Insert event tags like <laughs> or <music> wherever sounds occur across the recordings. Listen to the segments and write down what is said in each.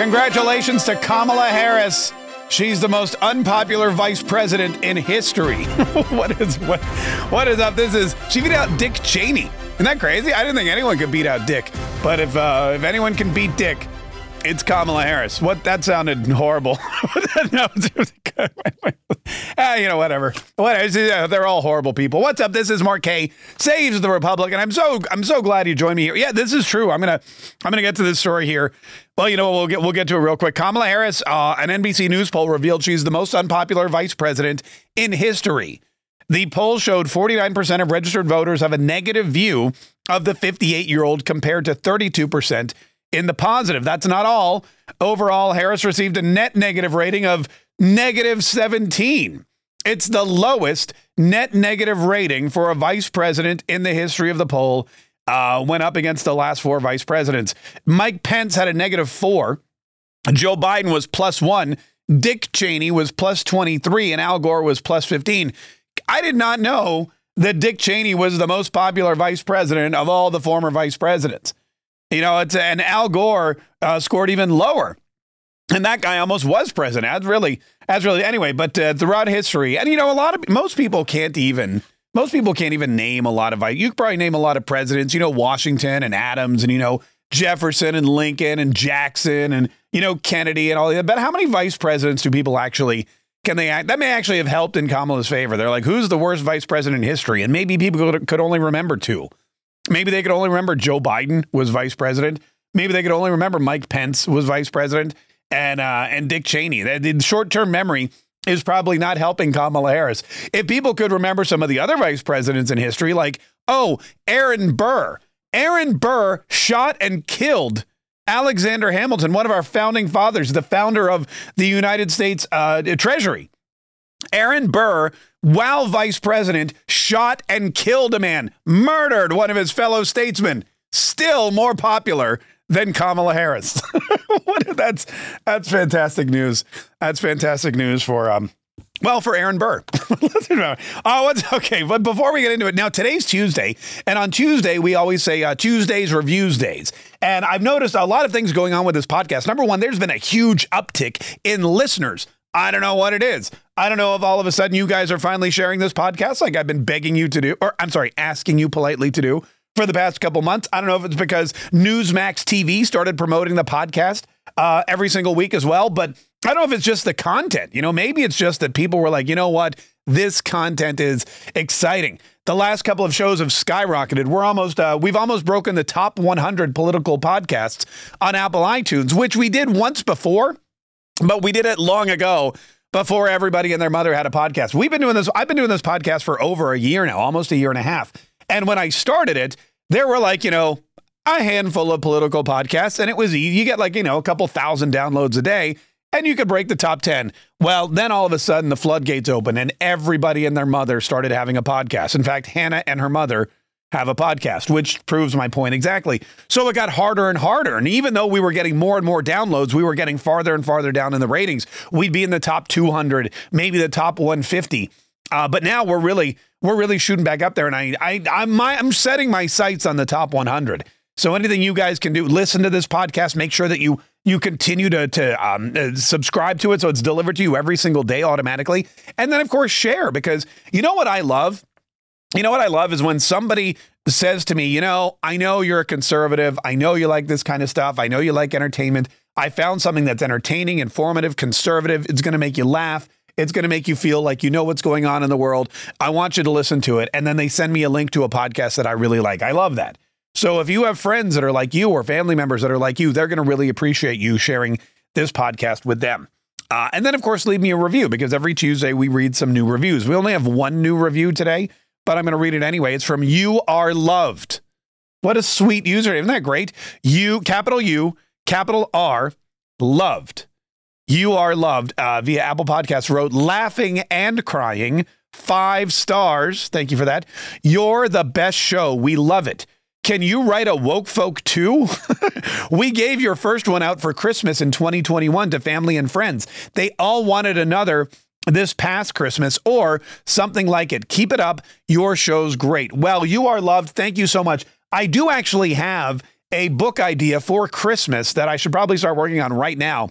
Congratulations to Kamala Harris. She's the most unpopular vice president in history. <laughs> what is what what is up? This is she beat out Dick Cheney. Isn't that crazy? I didn't think anyone could beat out Dick. But if uh, if anyone can beat Dick, it's Kamala Harris. What that sounded horrible. <laughs> no, <laughs> ah, you know, whatever. Whatever. They're all horrible people. What's up? This is Mark Kaye saves the Republic, and I'm so I'm so glad you joined me here. Yeah, this is true. I'm gonna I'm gonna get to this story here. Well, you know, what? we'll get we'll get to it real quick. Kamala Harris, uh, an NBC News poll revealed she's the most unpopular vice president in history. The poll showed 49% of registered voters have a negative view of the 58 year old compared to 32% in the positive. That's not all. Overall, Harris received a net negative rating of negative 17. It's the lowest net negative rating for a vice president in the history of the poll. Uh, went up against the last four vice presidents. Mike Pence had a negative four. Joe Biden was plus one. Dick Cheney was plus 23, and Al Gore was plus 15. I did not know that Dick Cheney was the most popular vice president of all the former vice presidents. You know, it's and Al Gore uh, scored even lower, and that guy almost was president. That's really, that's really anyway. But uh, throughout history, and you know, a lot of most people can't even most people can't even name a lot of. You could probably name a lot of presidents. You know, Washington and Adams, and you know Jefferson and Lincoln and Jackson and you know Kennedy and all that. But how many vice presidents do people actually? Can they act? That may actually have helped in Kamala's favor. They're like, who's the worst vice president in history? And maybe people could only remember two. Maybe they could only remember Joe Biden was vice president. Maybe they could only remember Mike Pence was vice president and uh, and Dick Cheney. The short term memory is probably not helping Kamala Harris. If people could remember some of the other vice presidents in history, like oh Aaron Burr, Aaron Burr shot and killed Alexander Hamilton, one of our founding fathers, the founder of the United States uh, Treasury. Aaron Burr while vice president, shot and killed a man, murdered one of his fellow statesmen, still more popular than Kamala Harris. <laughs> what, that's that's fantastic news. That's fantastic news for um well, for Aaron Burr. oh, <laughs> what's okay. But before we get into it, now today's Tuesday, and on Tuesday we always say uh, Tuesdays reviews days. And I've noticed a lot of things going on with this podcast. Number one, there's been a huge uptick in listeners I don't know what it is. I don't know if all of a sudden you guys are finally sharing this podcast like I've been begging you to do, or I'm sorry, asking you politely to do for the past couple months. I don't know if it's because Newsmax TV started promoting the podcast uh, every single week as well, but I don't know if it's just the content. You know, maybe it's just that people were like, you know what? This content is exciting. The last couple of shows have skyrocketed. We're almost, uh, we've almost broken the top 100 political podcasts on Apple iTunes, which we did once before but we did it long ago before everybody and their mother had a podcast. We've been doing this, I've been doing this podcast for over a year now, almost a year and a half. And when I started it, there were like, you know, a handful of political podcasts, and it was easy. You get like, you know, a couple thousand downloads a day, and you could break the top 10. Well, then all of a sudden the floodgates open, and everybody and their mother started having a podcast. In fact, Hannah and her mother have a podcast, which proves my point exactly. So it got harder and harder. And even though we were getting more and more downloads, we were getting farther and farther down in the ratings. We'd be in the top 200, maybe the top 150. Uh, but now we're really we're really shooting back up there, and I I I'm, my, I'm setting my sights on the top 100. So anything you guys can do, listen to this podcast. Make sure that you you continue to to um, uh, subscribe to it so it's delivered to you every single day automatically, and then of course share because you know what I love you know what I love is when somebody says to me, you know, I know you're a conservative. I know you like this kind of stuff. I know you like entertainment. I found something that's entertaining, informative, conservative. It's going to make you laugh. It's going to make you feel like you know what's going on in the world. I want you to listen to it. And then they send me a link to a podcast that I really like. I love that. So if you have friends that are like you or family members that are like you, they're going to really appreciate you sharing this podcast with them. Uh, and then, of course, leave me a review because every Tuesday we read some new reviews. We only have one new review today but I'm going to read it anyway. It's from You Are Loved. What a sweet username. Isn't that great? You, capital U, capital R, loved. You Are Loved uh, via Apple Podcasts wrote, laughing and crying, five stars. Thank you for that. You're the best show. We love it. Can you write a woke folk too? <laughs> we gave your first one out for Christmas in 2021 to family and friends. They all wanted another this past Christmas or something like it. Keep it up. Your show's great. Well, you are loved. Thank you so much. I do actually have a book idea for Christmas that I should probably start working on right now.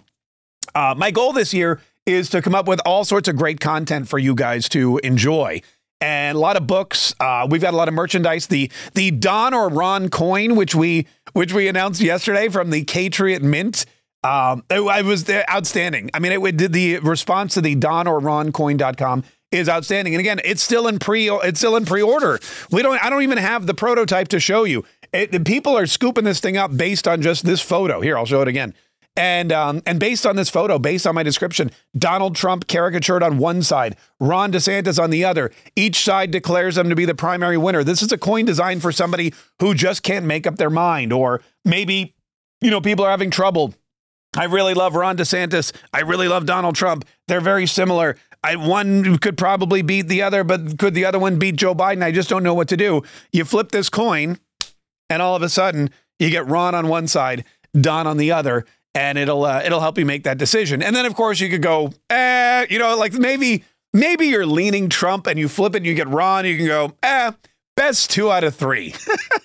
Uh, my goal this year is to come up with all sorts of great content for you guys to enjoy. And a lot of books. Uh, we've got a lot of merchandise. The the Don or Ron coin, which we which we announced yesterday from the Catriot Mint. Um, it, it was outstanding. I mean, it, it did the response to the Don or Ron coin.com is outstanding. And again, it's still in pre it's still in pre-order. We don't I don't even have the prototype to show you. It, people are scooping this thing up based on just this photo. Here, I'll show it again. And um, and based on this photo, based on my description, Donald Trump caricatured on one side, Ron DeSantis on the other. Each side declares them to be the primary winner. This is a coin designed for somebody who just can't make up their mind, or maybe you know people are having trouble. I really love Ron DeSantis. I really love Donald Trump. They're very similar. I one could probably beat the other, but could the other one beat Joe Biden? I just don't know what to do. You flip this coin, and all of a sudden you get Ron on one side, Don on the other, and it'll uh, it'll help you make that decision. And then of course you could go, eh, you know, like maybe maybe you're leaning Trump and you flip it and you get Ron. You can go, eh, best two out of three.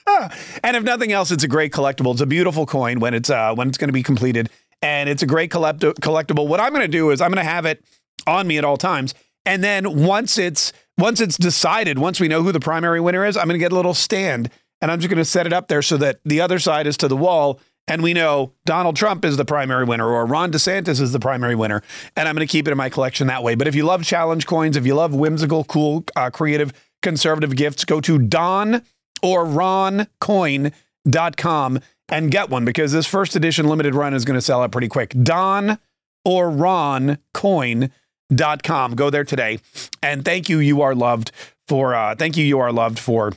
<laughs> and if nothing else, it's a great collectible. It's a beautiful coin when it's uh, when it's going to be completed, and it's a great collect- collectible. What I'm going to do is I'm going to have it on me at all times, and then once it's once it's decided, once we know who the primary winner is, I'm going to get a little stand and I'm just going to set it up there so that the other side is to the wall and we know Donald Trump is the primary winner or Ron DeSantis is the primary winner. And I'm going to keep it in my collection that way. But if you love challenge coins, if you love whimsical, cool, uh, creative, conservative gifts, go to Don or RonCoin.com and get one because this first edition limited run is going to sell out pretty quick. Don or RonCoin.com. Go there today. And thank you. You are loved for, uh, thank you. You are loved for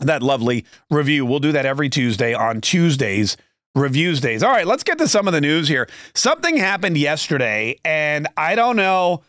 that lovely review. We'll do that every Tuesday on Tuesdays reviews days. All right, let's get to some of the news here. Something happened yesterday, and I don't know.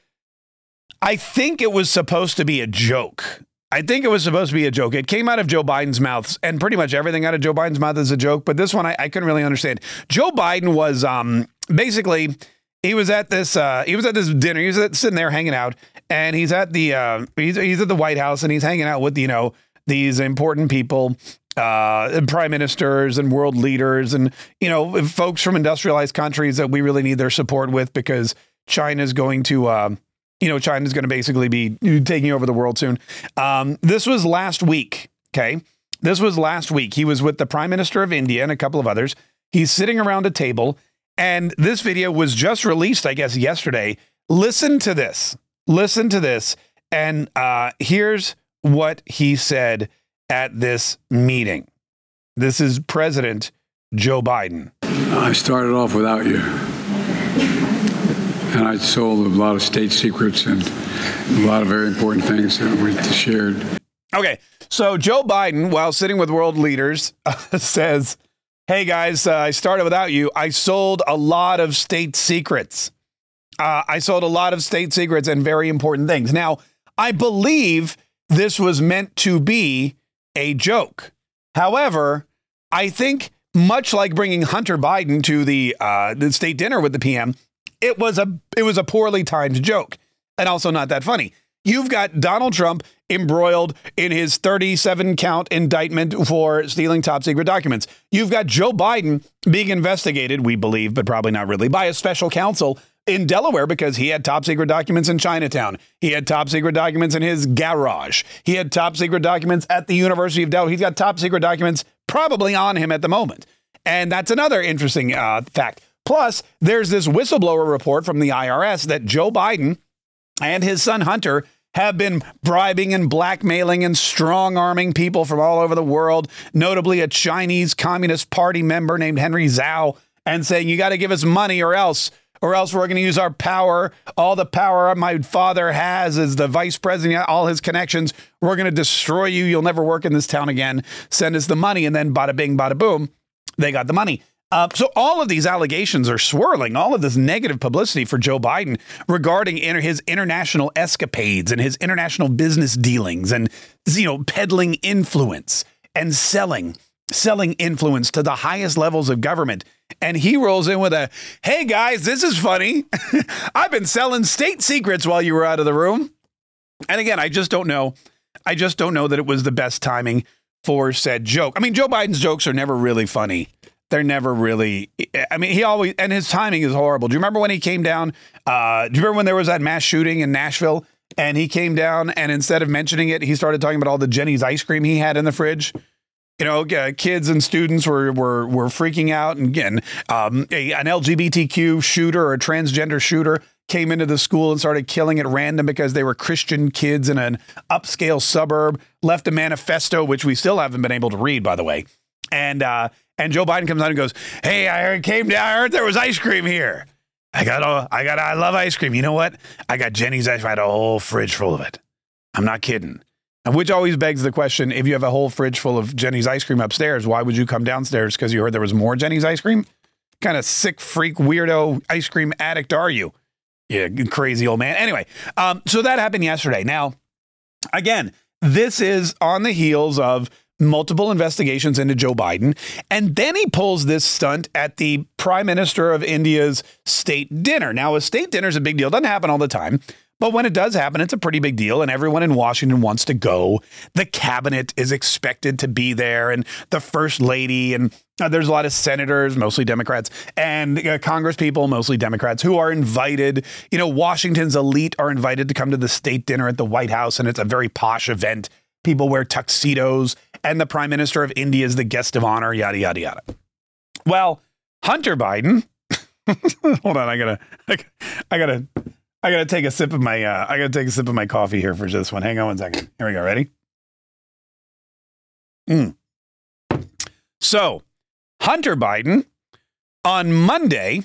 I think it was supposed to be a joke. I think it was supposed to be a joke. It came out of Joe Biden's mouth, and pretty much everything out of Joe Biden's mouth is a joke. But this one, I, I couldn't really understand. Joe Biden was um, basically he was at this uh, he was at this dinner. He was at, sitting there hanging out, and he's at the uh, he's he's at the White House, and he's hanging out with you know these important people uh, prime ministers and world leaders and you know folks from industrialized countries that we really need their support with because China is going to uh, you know China is going to basically be taking over the world soon. Um, this was last week. Okay, this was last week. He was with the prime minister of India and a couple of others. He's sitting around a table, and this video was just released, I guess, yesterday. Listen to this. Listen to this. And uh, here's what he said at this meeting. This is President Joe Biden. I started off without you. And I sold a lot of state secrets and a lot of very important things that we shared. Okay, so Joe Biden, while sitting with world leaders, <laughs> says, Hey guys, uh, I started without you. I sold a lot of state secrets. Uh, I sold a lot of state secrets and very important things. Now, I believe this was meant to be a joke. However, I think much like bringing Hunter Biden to the uh, the state dinner with the PM, it was a it was a poorly timed joke and also not that funny. You've got Donald Trump embroiled in his 37 count indictment for stealing top secret documents. You've got Joe Biden being investigated, we believe, but probably not really, by a special counsel in Delaware because he had top secret documents in Chinatown. He had top secret documents in his garage. He had top secret documents at the University of Delaware. He's got top secret documents probably on him at the moment. And that's another interesting uh, fact. Plus, there's this whistleblower report from the IRS that Joe Biden and his son Hunter have been bribing and blackmailing and strong arming people from all over the world, notably a Chinese Communist Party member named Henry Zhao, and saying, You got to give us money or else or else we're going to use our power, all the power my father has as the vice president, all his connections. We're going to destroy you. You'll never work in this town again. Send us the money. And then bada bing, bada boom, they got the money. Uh, so all of these allegations are swirling, all of this negative publicity for Joe Biden regarding inter- his international escapades and his international business dealings and, you know, peddling influence and selling selling influence to the highest levels of government. And he rolls in with a, hey guys, this is funny. <laughs> I've been selling state secrets while you were out of the room. And again, I just don't know. I just don't know that it was the best timing for said joke. I mean, Joe Biden's jokes are never really funny. They're never really. I mean, he always and his timing is horrible. Do you remember when he came down? Uh, do you remember when there was that mass shooting in Nashville? And he came down, and instead of mentioning it, he started talking about all the Jeni's ice cream he had in the fridge you know, uh, kids and students were were were freaking out, and again, um, a, an LGBTQ shooter or a transgender shooter came into the school and started killing at random because they were Christian kids in an upscale suburb. Left a manifesto, which we still haven't been able to read, by the way, and uh, and Joe Biden comes out and goes, "Hey, I came down. I heard there was ice cream here. I got a, I got, I love ice cream. You know what? I got Jeni's ice. I had a whole fridge full of it. I'm not kidding." Which always begs the question if you have a whole fridge full of Jeni's ice cream upstairs, why would you come downstairs because you heard there was more Jeni's ice cream? kind of sick, freak, weirdo ice cream addict are you? Yeah, crazy old man. Anyway, um, so that happened yesterday. Now, again, this is on the heels of multiple investigations into Joe Biden. And then he pulls this stunt at the Prime Minister of India's state dinner. Now, a state dinner is a big deal, doesn't happen all the time. But when it does happen, it's a pretty big deal, and everyone in Washington wants to go. The cabinet is expected to be there, and the first lady, and uh, there's a lot of senators, mostly Democrats, and uh, Congress people, mostly Democrats, who are invited. You know, Washington's elite are invited to come to the state dinner at the White House, and it's a very posh event. People wear tuxedos, and the Prime Minister of India is the guest of honor, yada, yada, yada. Well, Hunter Biden, <laughs> hold on, I gotta, I gotta I gotta take a sip of my uh, I gotta take a sip of my coffee here for this one. Hang on one second. Here we go. Ready? Mm. So, Hunter Biden on Monday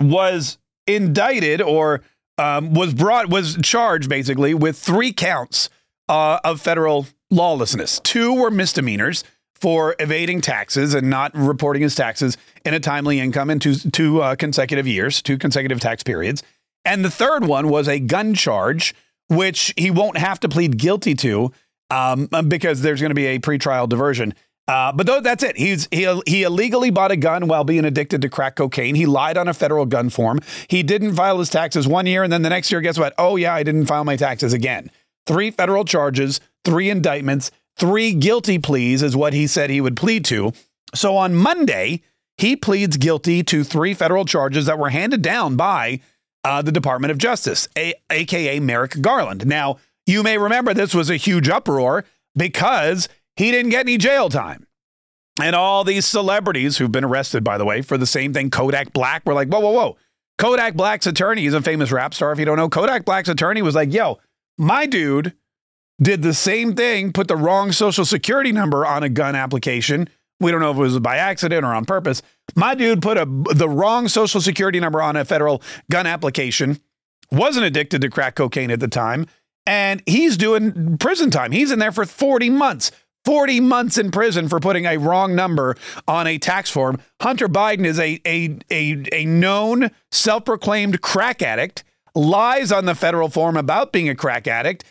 was indicted or um, was brought was charged basically with three counts uh, of federal lawlessness. Two were misdemeanors for evading taxes and not reporting his taxes in a timely income in two, two uh, consecutive years, two consecutive tax periods. And the third one was a gun charge, which he won't have to plead guilty to um, because there's going to be a pretrial diversion. Uh, but though that's it. He's he he illegally bought a gun while being addicted to crack cocaine. He lied on a federal gun form. He didn't file his taxes one year, and then the next year, guess what? Oh yeah, I didn't file my taxes again. Three federal charges, three indictments, three guilty pleas is what he said he would plead to. So on Monday, he pleads guilty to three federal charges that were handed down by uh, the Department of Justice, a- aka Merrick Garland. Now, you may remember this was a huge uproar because he didn't get any jail time. And all these celebrities who've been arrested, by the way, for the same thing, Kodak Black, were like, whoa, whoa, whoa. Kodak Black's attorney, he's a famous rap star, if you don't know. Kodak Black's attorney was like, yo, my dude did the same thing, put the wrong social security number on a gun application, we don't know if it was by accident or on purpose. My dude put a the wrong social security number on a federal gun application. Wasn't addicted to crack cocaine at the time, and he's doing prison time. He's in there for 40 months. 40 months in prison for putting a wrong number on a tax form. Hunter Biden is a a a, a known self-proclaimed crack addict, lies on the federal form about being a crack addict,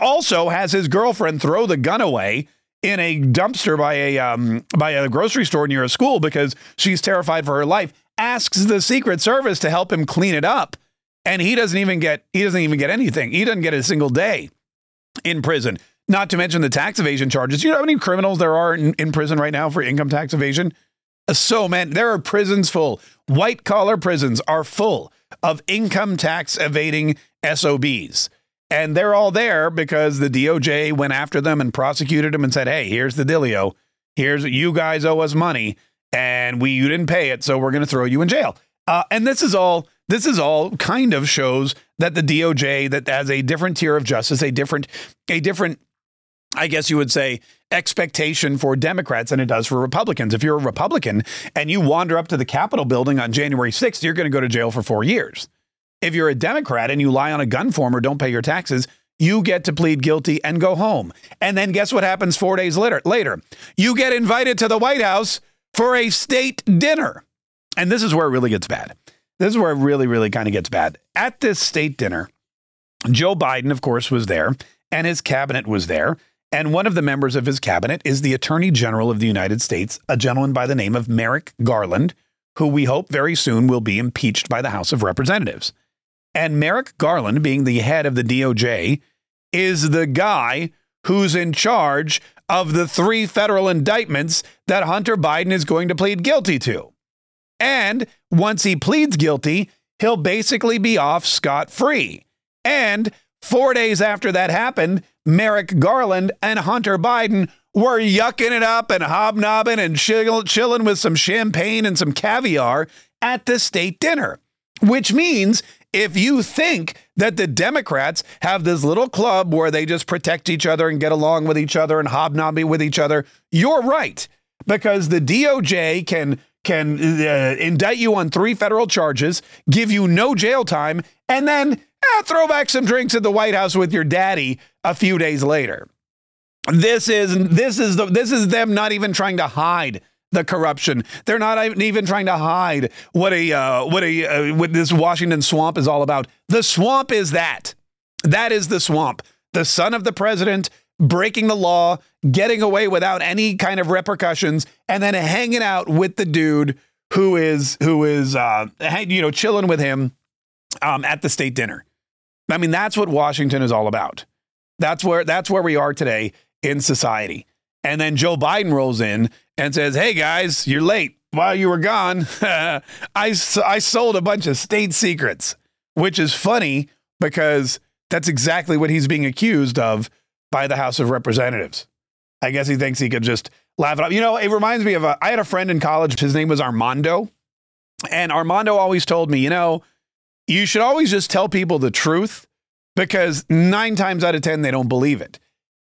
also has his girlfriend throw the gun away in a dumpster by a um, by a grocery store near a school because she's terrified for her life. Asks the Secret Service to help him clean it up, and he doesn't even get he doesn't even get anything. He doesn't get a single day in prison. Not to mention the tax evasion charges. You know how many criminals there are in, in prison right now for income tax evasion? So many. There are prisons full. White collar prisons are full of income tax evading SOBs. And they're all there because the DOJ went after them and prosecuted them and said, hey, here's the dealio. Here's you guys owe us money and we you didn't pay it, so we're going to throw you in jail. Uh, and this is all this is all kind of shows that the DOJ that has a different tier of justice, a different a different I guess you would say expectation for Democrats than it does for Republicans. If you're a Republican and you wander up to the Capitol building on January 6th, you're going to go to jail for 4 years. If you're a Democrat and you lie on a gun form or don't pay your taxes, you get to plead guilty and go home. And then guess what happens four days later? Later, you get invited to the White House for a state dinner. And this is where it really gets bad. This is where it really, really kind of gets bad. At this state dinner, Joe Biden, of course, was there and his cabinet was there. And one of the members of his cabinet is the Attorney General of the United States, a gentleman by the name of Merrick Garland, who we hope very soon will be impeached by the House of Representatives. And Merrick Garland, being the head of the DOJ, is the guy who's in charge of the three federal indictments that Hunter Biden is going to plead guilty to. And once he pleads guilty, he'll basically be off scot free. And four days after that happened, Merrick Garland and Hunter Biden were yucking it up and hobnobbing and chill- chilling with some champagne and some caviar at the state dinner, which means if you think that the Democrats have this little club where they just protect each other and get along with each other and hobnob with each other, you're right. Because the DOJ can can uh, indict you on three federal charges, give you no jail time, and then eh, throw back some drinks at the White House with your daddy a few days later. This is this is the this is them not even trying to hide the corruption. They're not even trying to hide what a uh, what a uh, what this Washington swamp is all about. The swamp is that. That is the swamp. The son of the president breaking the law, getting away without any kind of repercussions, and then hanging out with the dude who is who is uh, you know chilling with him um, at the state dinner. I mean, that's what Washington is all about. That's where that's where we are today in society. And then Joe Biden rolls in and says, Hey guys, you're late. While you were gone, <laughs> I, I sold a bunch of state secrets, which is funny because that's exactly what he's being accused of by the House of Representatives. I guess he thinks he could just laugh it off. You know, it reminds me of a, I had a friend in college. His name was Armando. And Armando always told me, you know, you should always just tell people the truth because nine times out of 10, they don't believe it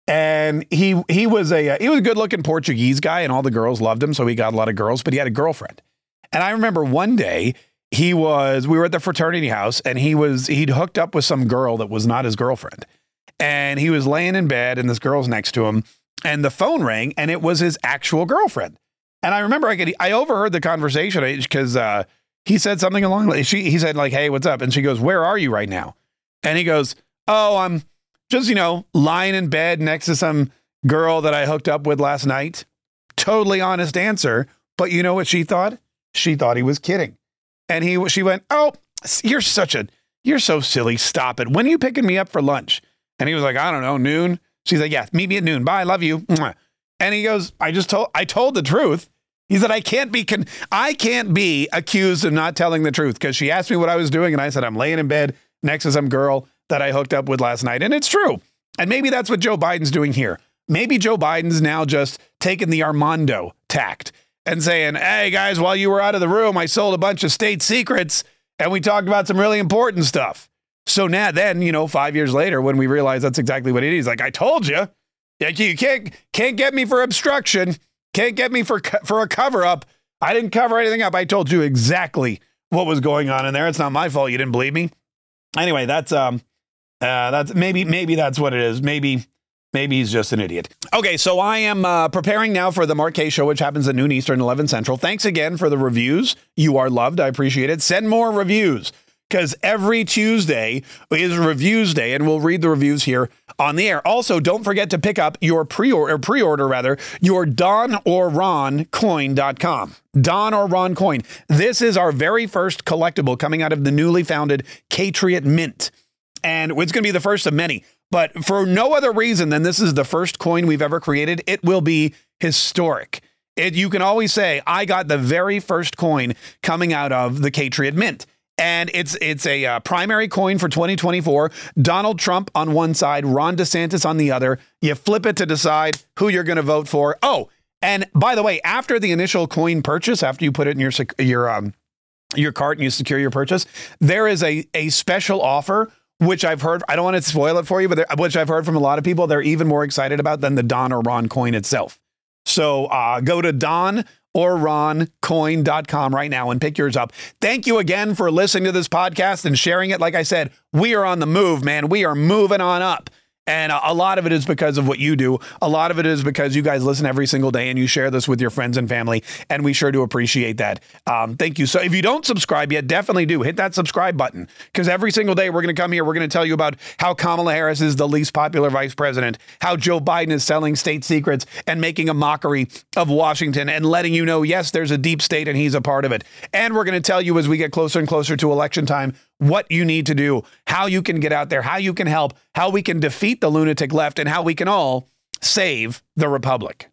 and he he was a he was a good looking Portuguese guy, and all the girls loved him, so he got a lot of girls. But he had a girlfriend, and I remember one day he was we were at the fraternity house, and he was he'd hooked up with some girl that was not his girlfriend, and he was laying in bed, and this girl's next to him, and the phone rang, and it was his actual girlfriend, and I remember I could I overheard the conversation because uh, he said something along she he said like hey what's up, and she goes where are you right now, and he goes oh I'm just, you know, lying in bed next to some girl that I hooked up with last night. Totally honest answer. But you know what she thought? She thought he was kidding. And he she went, "Oh, you're such a you're so silly. Stop it. When are you picking me up for lunch?" And he was like, "I don't know, noon." She's like, "Yeah, meet me at noon. Bye. I love you." And he goes, "I just told I told the truth." He said, "I can't be con- I can't be accused of not telling the truth because she asked me what I was doing and I said I'm laying in bed next to some girl that I hooked up with last night. And it's true. And maybe that's what Joe Biden's doing here. Maybe Joe Biden's now just taking the Armando tact and saying, hey, guys, while you were out of the room, I sold a bunch of state secrets and we talked about some really important stuff. So now, then, you know, five years later, when we realize that's exactly what it is, like I told you, you can't can't get me for obstruction, can't get me for for a cover up. I didn't cover anything up. I told you exactly what was going on in there. It's not my fault you didn't believe me. Anyway, that's um uh, that's maybe maybe that's what it is. Maybe maybe he's just an idiot. Okay, so I am uh, preparing now for the Mark show, which happens at noon Eastern, 11 Central. Thanks again for the reviews. You are loved. I appreciate it. Send more reviews because every Tuesday is reviews day, and we'll read the reviews here on the air. Also, don't forget to pick up your pre-order, pre-order rather, your Don or Ron coin.com. Don or Ron coin. This is our very first collectible coming out of the newly founded Catriot Mint and it's going to be the first of many. But for no other reason than this is the first coin we've ever created, it will be historic. It, you can always say, I got the very first coin coming out of the Catriot Mint. And it's it's a uh, primary coin for 2024. Donald Trump on one side, Ron DeSantis on the other. You flip it to decide who you're going to vote for. Oh, and by the way, after the initial coin purchase, after you put it in your your um your cart and you secure your purchase, there is a a special offer which I've heard. I don't want to spoil it for you, but which I've heard from a lot of people, they're even more excited about than the Don or Ron coin itself. So uh, go to Don or roncoin.com right now and pick yours up. Thank you again for listening to this podcast and sharing it. Like I said, we are on the move, man. We are moving on up. And a lot of it is because of what you do. A lot of it is because you guys listen every single day and you share this with your friends and family. And we sure do appreciate that. Um, thank you. So if you don't subscribe yet, definitely do hit that subscribe button because every single day we're going to come here. We're going to tell you about how Kamala Harris is the least popular vice president, how Joe Biden is selling state secrets and making a mockery of Washington and letting you know, yes, there's a deep state and he's a part of it. And we're going to tell you as we get closer and closer to election time what you need to do, how you can get out there, how you can help, how we can defeat the lunatic left, and how we can all save the republic.